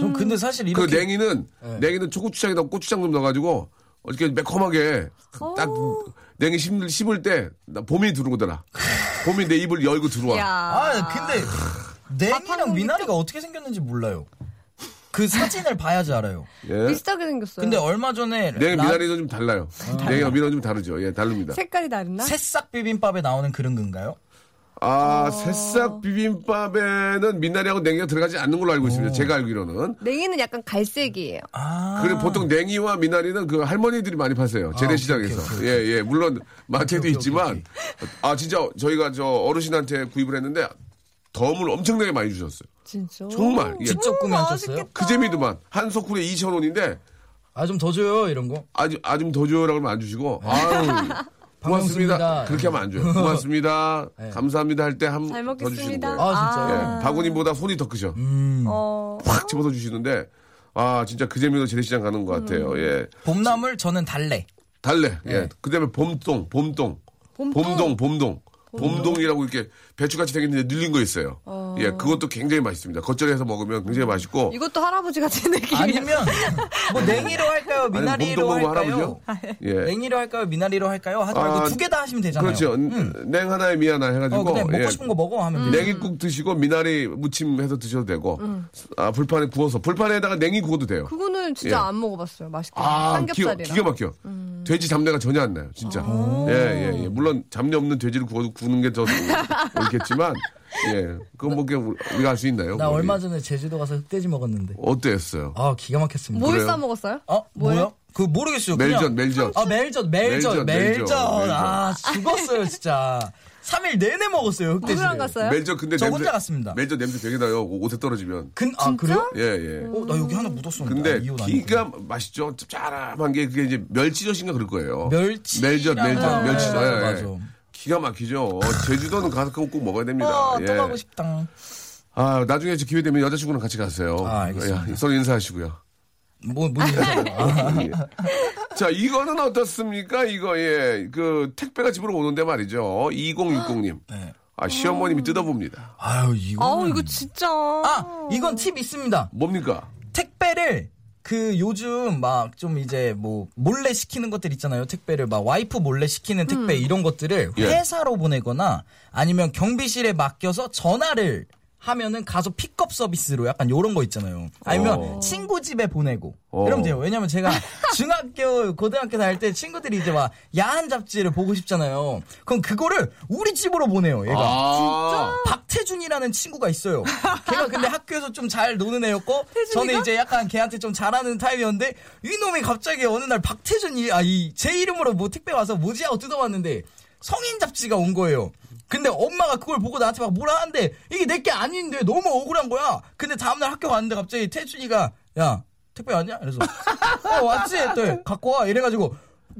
전 근데 사실 그 이렇게 냉이는 냉이는 초고추장에다 고추장 좀 넣어가지고 이렇게 매콤하게 딱 냉이 씹을, 씹을 때나 봄이 들어오더라. 봄이 내 입을 열고 들어와. 야. 아 근데 냉이랑 밥하고 미나리가 어떻게 생겼는지 몰라요. 그 사진을 봐야지 알아요. 예. 비슷하게 생겼어요. 근데 얼마 전에 냉이 라- 미나리는 좀 달라요. 냉이랑 미나리 좀 다르죠. 예, 다릅니다. 색깔이 다르나? 새싹 비빔밥에 나오는 그런 건가요? 아, 새싹 비빔밥에는 미나리하고 냉이가 들어가지 않는 걸로 알고 있습니다. 제가 알기로는. 냉이는 약간 갈색이에요. 아. 그리고 보통 냉이와 미나리는 그 할머니들이 많이 파세요. 재래시장에서. 오케이, 예, 예. 물론 마트에도 오케이, 오케이, 있지만, 아, 진짜 저희가 저 어르신한테 구입을 했는데, 덤을 엄청나게 많이 주셨어요. 진짜. 정말. 예. 직접 구매하셨어요? 그 재미도만. 한 소쿠리에 2,000원인데, 아 좀 더 줘요 이런 거. 아주, 아좀 더 줘요라고 하면 안 주시고, 아유. 고맙습니다. 그렇게 하면 안 줘요. 고맙습니다. 네. 감사합니다 할 때한잘더 주시는. 거예요. 아, 진짜요? 예, 바구니보다 손이 더 크셔. 어. 확 집어서 주시는데 아 진짜 그 재미로 재래시장 가는 것 같아요. 예, 봄나물 저는 달래. 달래. 예, 네. 그다음에 봄동, 봄동, 봄동? 봄동, 봄동. 봄동이라고 이렇게 배추같이 생겼는데 늘린 거 있어요. 예, 그것도 굉장히 맛있습니다. 겉절이해서 먹으면 굉장히 맛있고. 이것도 할아버지 같은 느낌이야. 아니면 뭐 냉이로 할까요? 아니, 미나리로 봄동 먹으면 할까요? 할아버지요? 예. 냉이로 할까요? 미나리로 할까요? 하지 말고 아, 두개 다 하시면 되잖아요. 그렇죠. 응. 냉 하나에 미 하나 해가지고. 어, 근데 먹고 예. 싶은 거 먹어 하면 돼. 냉이국 드시고 미나리 무침 해서 드셔도 되고. 아 불판에 구워서 불판에다가 냉이 구워도 돼요. 그거는 진짜 예. 안 먹어봤어요. 맛있게. 아, 기가, 삼겹살이랑. 기가 막혀. 돼지 잡내가 전혀 안 나요, 진짜. 예, 예, 예. 물론 잡내 없는 돼지를 구워, 구는 게더 좋겠지만, 예. 그건 뭐 그냥 우리가 알 수 있나요? 나 거기? 얼마 전에 제주도 가서 흑돼지 먹었는데. 어땠어요? 아 기가 막혔습니다. 뭘 그래요? 싸 먹었어요? 어? 뭐요? 그 모르겠어요. 멜전, 그냥- 멜전. 아 멜전 멜전 멜전, 멜전. 멜전, 아 죽었어요 진짜. 3일 내내 먹었어요 흑돼지. 누구랑 갔어요? 멜전 근데 저 냄새, 혼자 갔습니다. 멜전 냄새 되게 나요. 옷에 떨어지면. 근, 아 그래요? 예, 예. 어, 나 여기 하나 묻었었는데. 근데 아. 기가 맛있죠. 짭짤한 게 그게 이제 멸치젓인가 그럴 거예요. 멸치. 멜전, 멜전, 멸치젓. 맞아, 예, 예. 맞아. 기가 막히죠. 제주도는 가서 꼭, 꼭 먹어야 됩니다. 어, 예. 또 가고 싶다. 아, 나중에 기회 되면 여자친구랑 같이 가세요. 아, 알겠습니다. 예, 서로 인사하시고요. 뭐, 뭐, 아, 예. 자, 이거는 어떻습니까? 이거, 예. 그, 택배가 집으로 오는데 말이죠. 2060님. 네. 아, 시어머님이 뜯어봅니다. 아유, 이거. 아우 이거 진짜. 아, 이건 팁 있습니다. 뭡니까? 택배를 그 요즘 막 좀 이제 뭐 몰래 시키는 것들 있잖아요. 택배를 막 와이프 몰래 시키는 택배 이런 것들을 예. 회사로 보내거나 아니면 경비실에 맡겨서 전화를 하면은 가서 픽업 서비스로 약간 요런 거 있잖아요. 아니면 어. 친구 집에 보내고 어. 이러면 돼요. 왜냐면 제가 중학교, 고등학교 다닐 때 친구들이 이제 막 야한 잡지를 보고 싶잖아요. 그럼 그거를 우리 집으로 보내요. 얘가. 아, 박태준이라는 친구가 있어요. 걔가 근데 학교에서 좀 잘 노는 애였고 저는 이제 약간 걔한테 좀 잘하는 타입이었는데 이놈이 갑자기 어느 날 박태준이 아 이 제 이름으로 뭐 택배 와서 뭐지 하고 뜯어봤는데 성인 잡지가 온 거예요. 근데 엄마가 그걸 보고 나한테 막 뭐라 하는데 이게 내 게 아닌데 너무 억울한 거야. 근데 다음날 학교 갔는데 갑자기 태준이가 야 택배 왔냐? 그래서 어 왔지. 또 갖고 와 이래가지고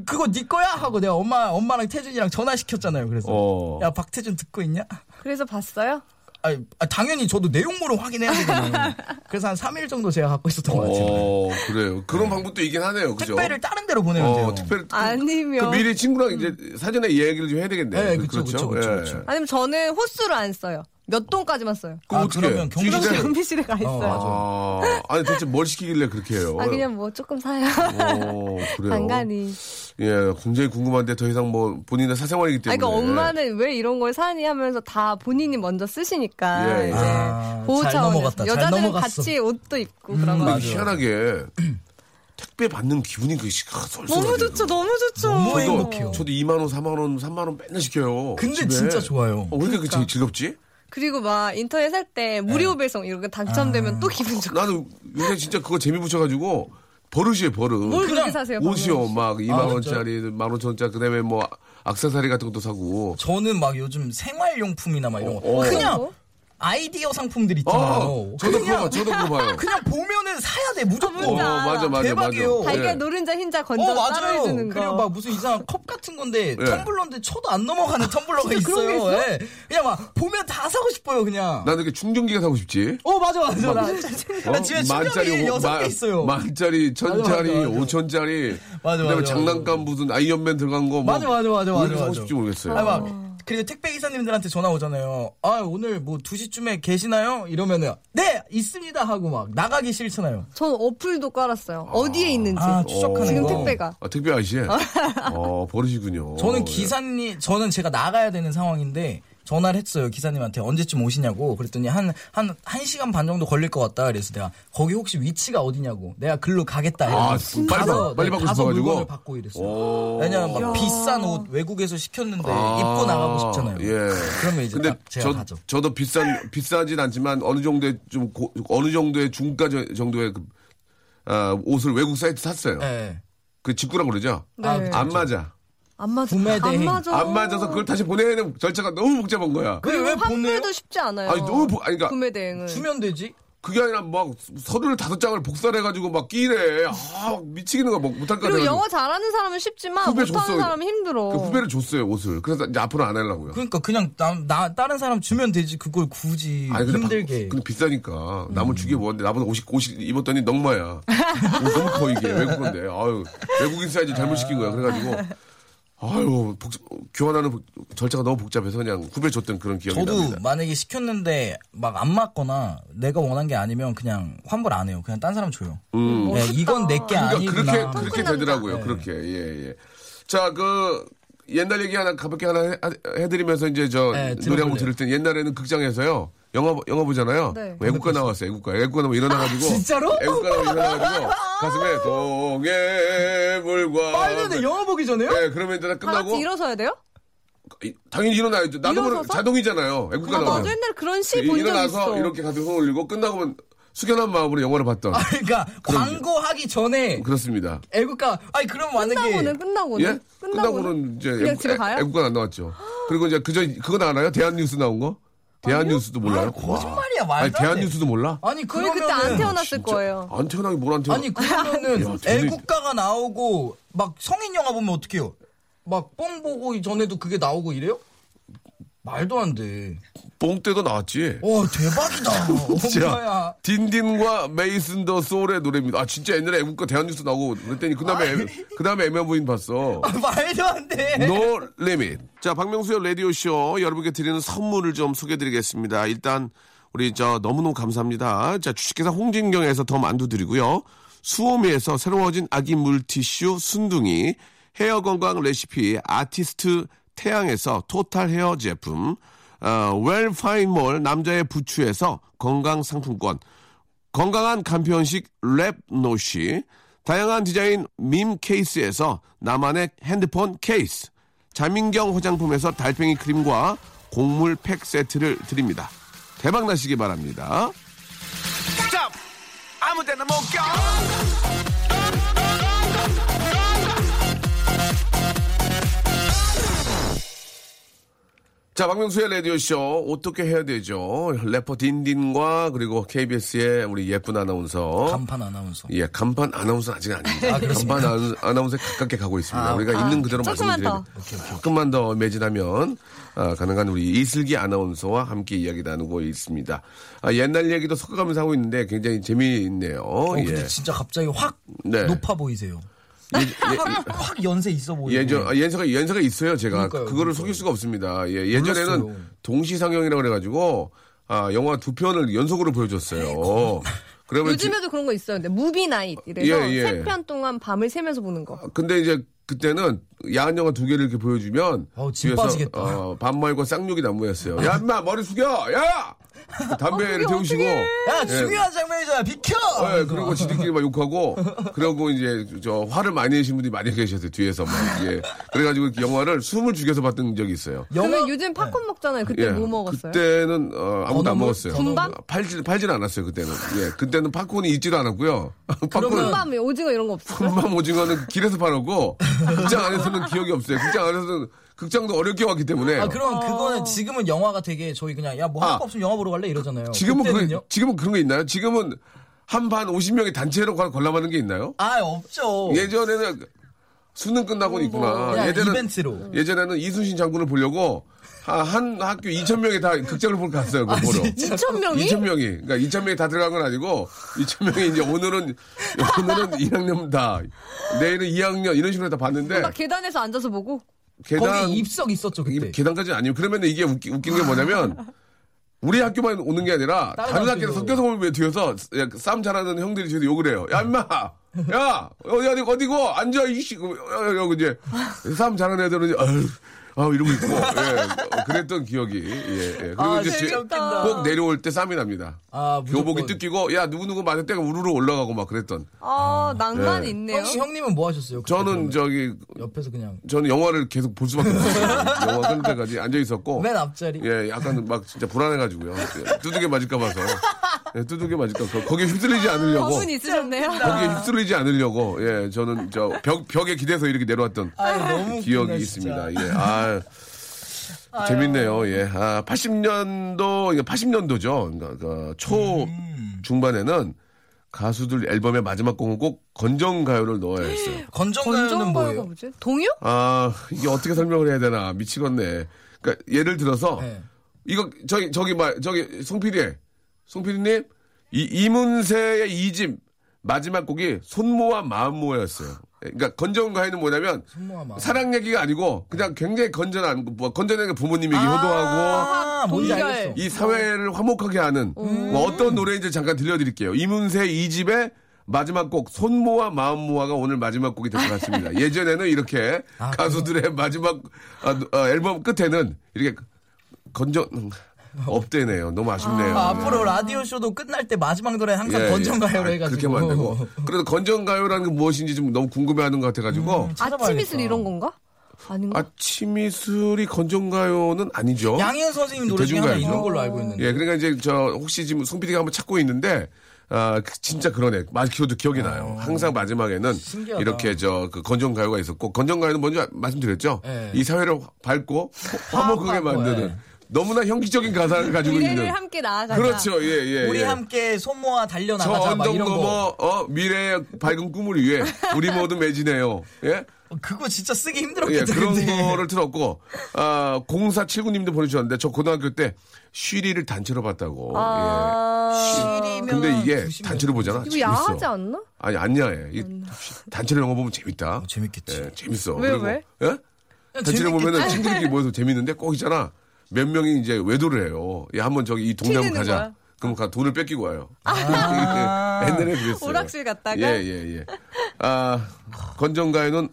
그거 네 거야 하고 내가 엄마 엄마랑 태준이랑 전화 시켰잖아요. 그래서 어. 야 박태준 듣고 있냐? 그래서 봤어요? 아니, 아, 당연히 저도 내용물을 확인해야 되거든요. 그래서 한 3일 정도 제가 갖고 있었던 것 같아요. 어, 그래요. 그런 방법도 있긴 하네요. 그죠? 택배를 다른 데로 보내면 돼요. 어, 특별히. 아니면 그 미리 친구랑 이제 사전에 얘기를 좀 해야 되겠네. 네, 그쵸, 그쵸, 그쵸, 예. 그쵸. 아니면 저는 호수를 안 써요. 몇 동까지만 써요. 아, 어떻게 그러면 해? 경비실. 주시대- 경비실에 가 있어요. 어, 아, 아니 도대체 뭘 시키길래 그렇게 해요? 아 그냥 뭐 조금 사요. 어, 그래요. 간간히. 예, 굉장히 궁금한데 더 이상 뭐 본인의 사생활이기 아, 때문에. 그러니까 엄마는 왜 이런 걸 사니 하면서 다 본인이 먼저 쓰시니까 예, 예. 이제 아, 보호 잘 차원에서 여자들은. 같이 옷도 입고 음, 그런 거. 희한하게 택배 받는 기분이 그 쏠쏠. 너무 좋죠, 너무 좋죠. 너무 저도, 행복해요. 저도 2만 원, 4만 원, 3만 원 맨날 시켜요. 근데 집에. 진짜 좋아요. 어, 왜 이렇게 그게 즐겁지? 그리고 막 인터넷 살 때 무료 네. 배송 이런 거 당첨되면 아. 또 기분 좋고. 나는 요새 진짜 그거 재미 붙여가지고 버릇이에요, 버릇. 뭘 그렇게 사세요? 옷이요, 막 2만 아, 원짜리, 만 오천 원짜리, 그 다음에 뭐 악세사리 같은 것도 사고. 저는 막 요즘 생활용품이나 막 이런 거. 어, 어. 그냥 뭐? 아이디어 상품들 있잖아요. 어, 저도 그거 봐, 저도 그거 봐요. 그냥 보면은 사야 돼, 무조건. 어, 맞아, 맞아, 대박이에요. 맞아. 달걀 예. 노른자 흰자 건져 어, 맞아요. 거. 그리고 막 무슨 이상한 컵 같은 건데, 예. 텀블러인데 쳐도 안 넘어가는 텀블러가 진짜 그런 게 있어요. 있어? 예. 그냥 막 보면 다 사고 싶어요, 그냥. 나는 이렇게 충전기가 사고 싶지. 어, 맞아, 맞아. 나, 어? 나 집에 충전기 여섯 개 있어요. 만짜리, 천짜리, 맞아, 맞아. 오천짜리. 맞아, 그다음에 맞아, 장난감 무슨 아이언맨 들어간 거. 뭐 맞아, 맞아, 맞아, 왜 맞아, 사고 맞아. 싶지 모르겠어요. 아, 막, 그리고 택배 기사님들한테 전화 오잖아요. 아, 오늘 뭐 2시쯤에 계시나요? 이러면은, 네! 있습니다! 하고 막, 나가기 싫잖아요. 전 어플도 깔았어요. 어디에 있는지. 아, 추적하는 지금 거. 택배가. 아, 택배 아저씨. 어, 버릇이군요. 저는 예. 기사님, 저는 제가 나가야 되는 상황인데, 전화를 했어요. 기사님한테 언제쯤 오시냐고. 그랬더니 한, 한, 한 시간 반 정도 걸릴 것 같다. 그래서 내가, 거기 혹시 위치가 어디냐고. 내가 글로 가겠다. 아, 이러면서 빨리 가서, 받- 빨리 네, 받고 가서 싶어가지고? 물건을 받고 이랬어요. 오. 왜냐면 막 비싼 옷 외국에서 시켰는데 아, 입고 나가고 싶잖아요. 예. 그러면 이제 근데 딱 제가 저, 가죠. 저도 비싼, 비싸진 않지만 어느 정도의 좀, 고- 어느 정도의 중가 저- 정도의 그, 아, 옷을 외국 사이트 샀어요. 예. 그 직구라고 그러죠? 네. 아, 안 맞아. 안 맞아. 구매 안 대행. 맞아. 안 맞아서 그걸 다시 보내야 되는 절차가 너무 복잡한 거야. 그게 왜 보내요? 환불도 쉽지 않아요. 아니, 너무, 복- 아니, 그러니까 구매 대행은. 주면 되지. 그게 아니라 막 서류를 다섯 장을 복사해가지고 막 끼래. 아, 막 미치겠는 거야. 막 못할 것 그리고. 영어 잘하는 사람은 쉽지만 후배 못하는 줬어. 사람은 힘들어. 그 후배를 줬어요, 옷을. 그래서 이제 앞으로 안 하려고요. 그러니까 그냥 나, 나 다른 사람 주면 되지. 그걸 굳이 아니, 근데 힘들게. 바- 근데 비싸니까. 남을 주게 뭐는데 나보다 옷이, 옷이 입었더니 넉마야. 옷 너무 커, 이게. 외국 건데. 아유, 외국인 사이즈 잘못 시킨 거야. 그래가지고. 아유, 복, 교환하는 복- 절차가 너무 복잡해서 그냥 후배 줬던 그런 기억이 저도 납니다. 만약에 시켰는데 막 안 맞거나 내가 원한 게 아니면 그냥 환불 안 해요. 그냥 딴 사람 줘요. 음. 네, 이건 내게 그러니까 아니구나. 그렇게, 그렇게. 되더라고요. 네. 그렇게. 예, 예. 자, 그, 옛날 얘기 하나 가볍게 하나 해, 해드리면서 이제 저 네, 노래 들어볼래요. 들을 땐 옛날에는 극장에서 영화, 영화 보잖아요. 네. 애국가 나왔어요, 애국가. 애국가 나면 일어나가지고. 진짜로? 애국가 나면 일어나가지고 가슴에 동해물과. 빨리 내 영화 보기 전에요? 네, 그러면 이제 다 끝나고. 같이 일어서야 돼요? 이- 당연히 일어나야죠. 나도 모르? 자동이잖아요. 애국가 아, 나오면. 맞아. 옛날에 그런 시본적 일어나서 있어. 이렇게 가서 손 올리고 끝나고 면 숙연한 마음으로 영화를 봤던. 아, 그러니까 광고하기 전에 그렇습니다. 애국가 아니 그럼 만약에 끝나고는 끝나고는 예? 끝나고는 이제 그냥 애국, 집에 가요? 애국가 안 나왔죠. 그리고 이제 그저 그거 알아요? 대한뉴스 나온 거? 대한뉴스도 몰라요? 거짓말이야 아니 말도 안 돼. 대한뉴스도 몰라? 아니 그러면은 그때 안 태어났을 거예요. 안 태어나기 뭘안 태어나? 아니 그러면은 야, 도저히- 애국가가 나오고 막 성인 영화 보면 어떡해요? 막 뽕 보고 전에도 그게 나오고 이래요? 말도 안 돼. 뽕 때도 나왔지. 와 대박이다. 자, 엄마야. 딘딘과 메이슨 더 소울의 노래입니다. 아 진짜 옛날에 애국가 대한뉴스 나오고 그랬더니 그 다음에 그 다음에 애매한 부인 봤어. 아, 말도 안 돼. no limit. 자, 박명수의 라디오 쇼 여러분께 드리는 선물을 좀 소개해드리겠습니다. 일단, 우리 저 너무너무 감사합니다. 자, 주식회사 홍진경에서 더 만두 드리고요. 수오미에서 새로워진 아기 물티슈 순둥이, 헤어 건강 레시피 아티스트 태양에서 토탈 헤어 제품, 어, 웰파인몰 남자의 부추에서 건강 상품권, 건강한 간편식 랩노시, 다양한 디자인 밈 케이스에서 나만의 핸드폰 케이스, 자민경 화장품에서 달팽이 크림과 곡물 팩 세트를 드립니다. 대박 나시기 바랍니다. 아무 데나 못 껴! 자, 박명수의 라디오쇼 어떻게 해야 되죠? 래퍼 딘딘과 그리고 KBS의 우리 예쁜 아나운서. 간판 아나운서. 예, 간판 아나운서는 아직 아닙니다. 간판 아나- 아나운서에 가깝게 가고 있습니다. 우리가 있는 그대로 말씀드리면 조금만 더 매진하면 아, 가능한 우리 이슬기 아나운서와 함께 이야기 나누고 있습니다. 아, 옛날 얘기도 섞어가면서 하고 있는데 굉장히 재미있네요. 어, 근데 예. 진짜 갑자기 확 네. 높아 보이세요. 예, 확 연세 있어 보이고. 예전 아, 연세가 연세가 있어요. 제가 그러니까요, 그거를 그러니까요. 속일 수가 없습니다. 예, 예전에는 몰랐어요. 동시상영이라고 그래가지고 아 영화 두 편을 연속으로 보여줬어요. 그러면 요즘에도 그런 거 있어요. 근데 movie night 이래서 예, 예. 세편 동안 밤을 새면서 보는 거. 지- 근데 이제 그때는 야한 영화 두 개를 이렇게 보여주면 진 뒤에서. 어, 반말과 쌍욕이 난무했어요. 야, 인마 머리 숙여, 야! 담배를 어, 그게 태우시고. 야 예. 중요한 장면이잖아. 비켜. 예, 그리고 지들끼리 막 욕하고, 그러고 이제 저 화를 많이 내신 분들이 많이 계셨어요, 뒤에서 막. 예. 그래가지고 영화를 숨을 죽여서 봤던 적이 있어요. 영화 그러면 요즘 팝콘 먹잖아요. 그때 예, 뭐 먹었어요? 그때는 어, 아무도 안 건어물? 먹었어요. 군밤? 팔질 팔질 않았어요 그때는. 예, 그때는 팝콘이 있지도 않았고요. 팝콘은 군밤, 오징어 이런 거 없었어요? 군밤 오징어는 길에서 팔았고 극장 안에서는 기억이 없어요. 극장 안에서는 극장도 어렵게 왔기 때문에. 아 그럼 그거는 지금은 영화가 되게 저희 그냥 야 뭐할 아. 거 없으면 영화 보러 갈래 이러잖아요. 지금은? 그 지금은 그런 게 있나요? 지금은 한반 50명이 단체로 관- 관람하는 게 있나요? 아 없죠. 예전에는 수능 끝나고 있구나. 그냥 예전에는 이벤트로. 예전에는 이순신 장군을 보려고 하- 한 학교 2천 명이 다 극장을 보러 갔어요. 그거 보러. 2천 명이? 2천 명이. 그러니까 2천 명이 다 들어간 건 아니고 2천 명이 이제 오늘은 오늘은 1학년 다 내일은 2학년 이런 식으로 다 봤는데 막 계단에서 앉아서 보고? 계단 거기 입석 있었죠 그때. 계단까지는 아니고 그러면 이게 웃기, 웃긴 게 뭐냐면 우리 학교만 오는 게 아니라 다른 다른 학교에 학교도. 섞여서 오면 뒤에서 싸움 잘하는 형들이 저한테 욕을 해요. 야 임마, 야 어디 어디 어디고 앉아 이씨 여기 이제 싸움 잘하는 애들은 이제 아 이러고 있고 예, 어, 그랬던 기억이 예, 예. 그리고 아, 이제 웃긴다. 꼭 내려올 때 쌈이 납니다. 아. 교복이 뜯기고 야 누구 누구 맞을 때가 우르르 올라가고 막 그랬던. 아, 낭만 네. 있네요. 형님 형님은 뭐 하셨어요? 저는? 저기 옆에서 그냥 저는 영화를 계속 볼 수밖에 없어요. 영화 끝날 때까지 앉아 있었고. 맨 앞자리. 예, 약간 막 진짜 불안해가지고요. 예, 두둑에 맞을까 봐서. 예, 두둑에 맞을까. 거- 거기에 휩쓸리지 않으려고. 거분 있으셨네요. 거기에 휩쓸리지 않으려고. 예, 저는 저 벽, 벽에 기대서 이렇게 내려왔던 아 기억이 웃기네, 있습니다. 진짜. 예, 아. 재밌네요. 예. 아, 80년도, 80년도죠. 그러니까 그초 음. 중반에는 가수들 앨범의 마지막 곡은 꼭 건정 가요를 넣어야 했어요. 건정 가요는 건정가요가 뭐예요? 뭐지? 동요? 아, 이게 어떻게 설명을 해야 되나. 미치겠네. 그러니까 예를 들어서 네. 이거 저기 저기 말 저기 송PD 송PD님 이 이문세의 이집 마지막 곡이 손모와 마음모였어요. 그러니까 건전가요는 뭐냐면 손모와 마음. 사랑 얘기가 아니고 그냥 굉장히 건전한 뭐 건전한 게 부모님 얘기 효도하고 아. 알겠어. 이 사회를 화목하게 하는 뭐 어떤 노래인지 잠깐 들려드릴게요. 이문세 이집의 마지막 곡 손모와 마음모아가 오늘 마지막 곡이 될 것 같습니다. 예전에는 이렇게 아, 가수들의 마지막 아, 아, 앨범 끝에는 이렇게 건전 없대네요. 너무 아쉽네요. 아, 앞으로 라디오 쇼도 끝날 때 마지막 노래 항상 예, 예. 아, 해가지고. 그렇게 만들고. 그래도 건전가요라는 게 무엇인지 좀 너무 궁금해하는 것 같아가지고 찾아봐야겠다. 아침 이슬 이런 건가? 아닌가? 아침이슬이 건전가요는 아니죠. 양희은 선생님 노래 중에 하나. 있는 걸로 알고 있는데. 예, 그러니까 이제 저 혹시 지금 송 PD가 한번 찾고 있는데 아 그- 진짜 그러네. 마키오도 기억이 나요. 항상 마지막에는 아. 신기하다. 이렇게 저 그 건전가요가 있었고 건전가요는 뭔지 아- 말씀드렸죠. 예. 이 사회를 밝고 화목하게 만드는 예. 너무나 형기적인 가사를 가지고 미래를 있는. 함께 나아가자. 그렇죠. 예, 예. 우리 예. 함께 손 모아 저 달려나가자 막 언덕 넘어 거. 어 미래의 밝은 꿈을 위해 우리 모두 매진해요. 예? 어, 그거 진짜 쓰기 예, 힘들었겠다. 그런 근데. 거를 틀었고, 아, 0479님도 보내주셨는데, 저 고등학교 때 쉬리를 단체로 봤다고. 아, 예. 근데 이게 단체로 보잖아. 이거 재밌어. 야하지 않나? 아니, 안 야해. 이 단체로 영화 보면 재밌다. 어, 재밌겠지. 예, 재밌어. 왜, 그리고, 왜? 예? 단체로 재밌겠지. 보면은 친구들끼리 모여서 재밌는데 꼭 있잖아. 몇 명이 이제 외도를 해요. 야, 한번 저기 이 동네 한번 튀기는 가자. 거야? 그럼 가 돈을 뺏기고 와요. 아. 옛날에 그랬어요. 오락실 갔다가? 예, 예, 예. 아, 건전가요는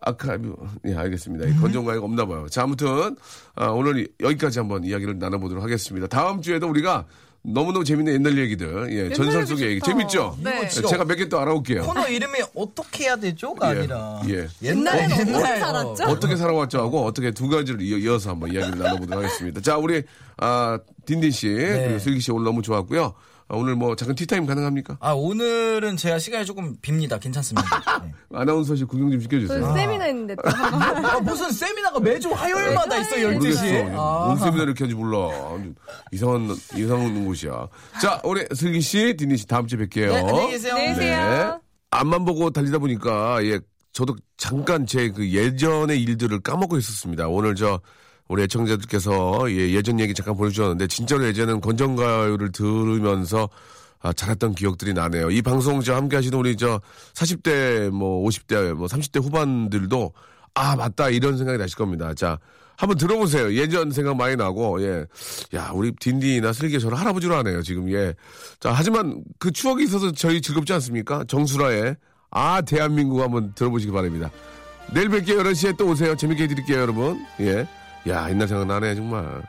아카이브. 예, 알겠습니다. 이 건전가요가 없나 봐요. 자, 아무튼, 아, 오늘 여기까지 한번 이야기를 나눠보도록 하겠습니다. 다음 주에도 우리가 너무너무 재밌는 옛날 얘기들, 예, 전설 속의 얘기. 재밌죠? 네. 예, 제가 몇 개 또 알아올게요. 코너 이름이 어떻게 해야 되죠가 예, 아니라 예. 옛날에는 어떻게 옛날, 살았죠? 어, 어떻게 살아왔죠 하고 어떻게 두 가지를 이어, 이어 서 한번 이야기를 나눠보도록 하겠습니다. 자, 우리, 아, 딘딘 씨, 그리고 슬기 씨 오늘 너무 좋았고요. 아, 오늘 뭐 작은 티타임 가능합니까? 아 오늘은 제가 시간이 조금 빕니다. 괜찮습니다. 네. 아나운서실 구경 좀 시켜주세요. 저 세미나 있는데 또 한번. 아, 무슨 세미나가 매주 화요일마다 있어 요. 12시에. 모르겠어. 아. 뭔 세미나를 이렇게 하는지 몰라. 이상한, 이상한 곳이야. 자, 우리 슬기 씨, 딘딘 씨 다음 주에 뵐게요. 네, 안녕히 계세요. 안녕히 계세요. 네. 앞만 보고 달리다 보니까, 예, 저도 잠깐 제 그 예전의 일들을 까먹고 있었습니다. 오늘 저, 우리 애청자들께서 예, 예전 얘기 잠깐 보내주셨는데, 진짜로 예전에는 건전가요를 들으면서 아, 잘했던 기억들이 나네요. 이 방송 저 함께 하시는 우리 저 40대, 뭐 50대, 뭐 30대 후반들도 아, 맞다. 이런 생각이 나실 겁니다. 자, 한번 들어보세요. 예전 생각 많이 나고, 예. 야, 우리 딘딘이나 슬기 저를 할아버지로 하네요, 지금, 예. 자, 하지만 그 추억이 있어서 저희 즐겁지 않습니까? 정수라의 아, 대한민국 한번 들어보시기 바랍니다. 내일 뵐게요. 11시에 또 오세요. 재밌게 해드릴게요, 여러분. 예. 야, 옛날 생각 나네, 정말.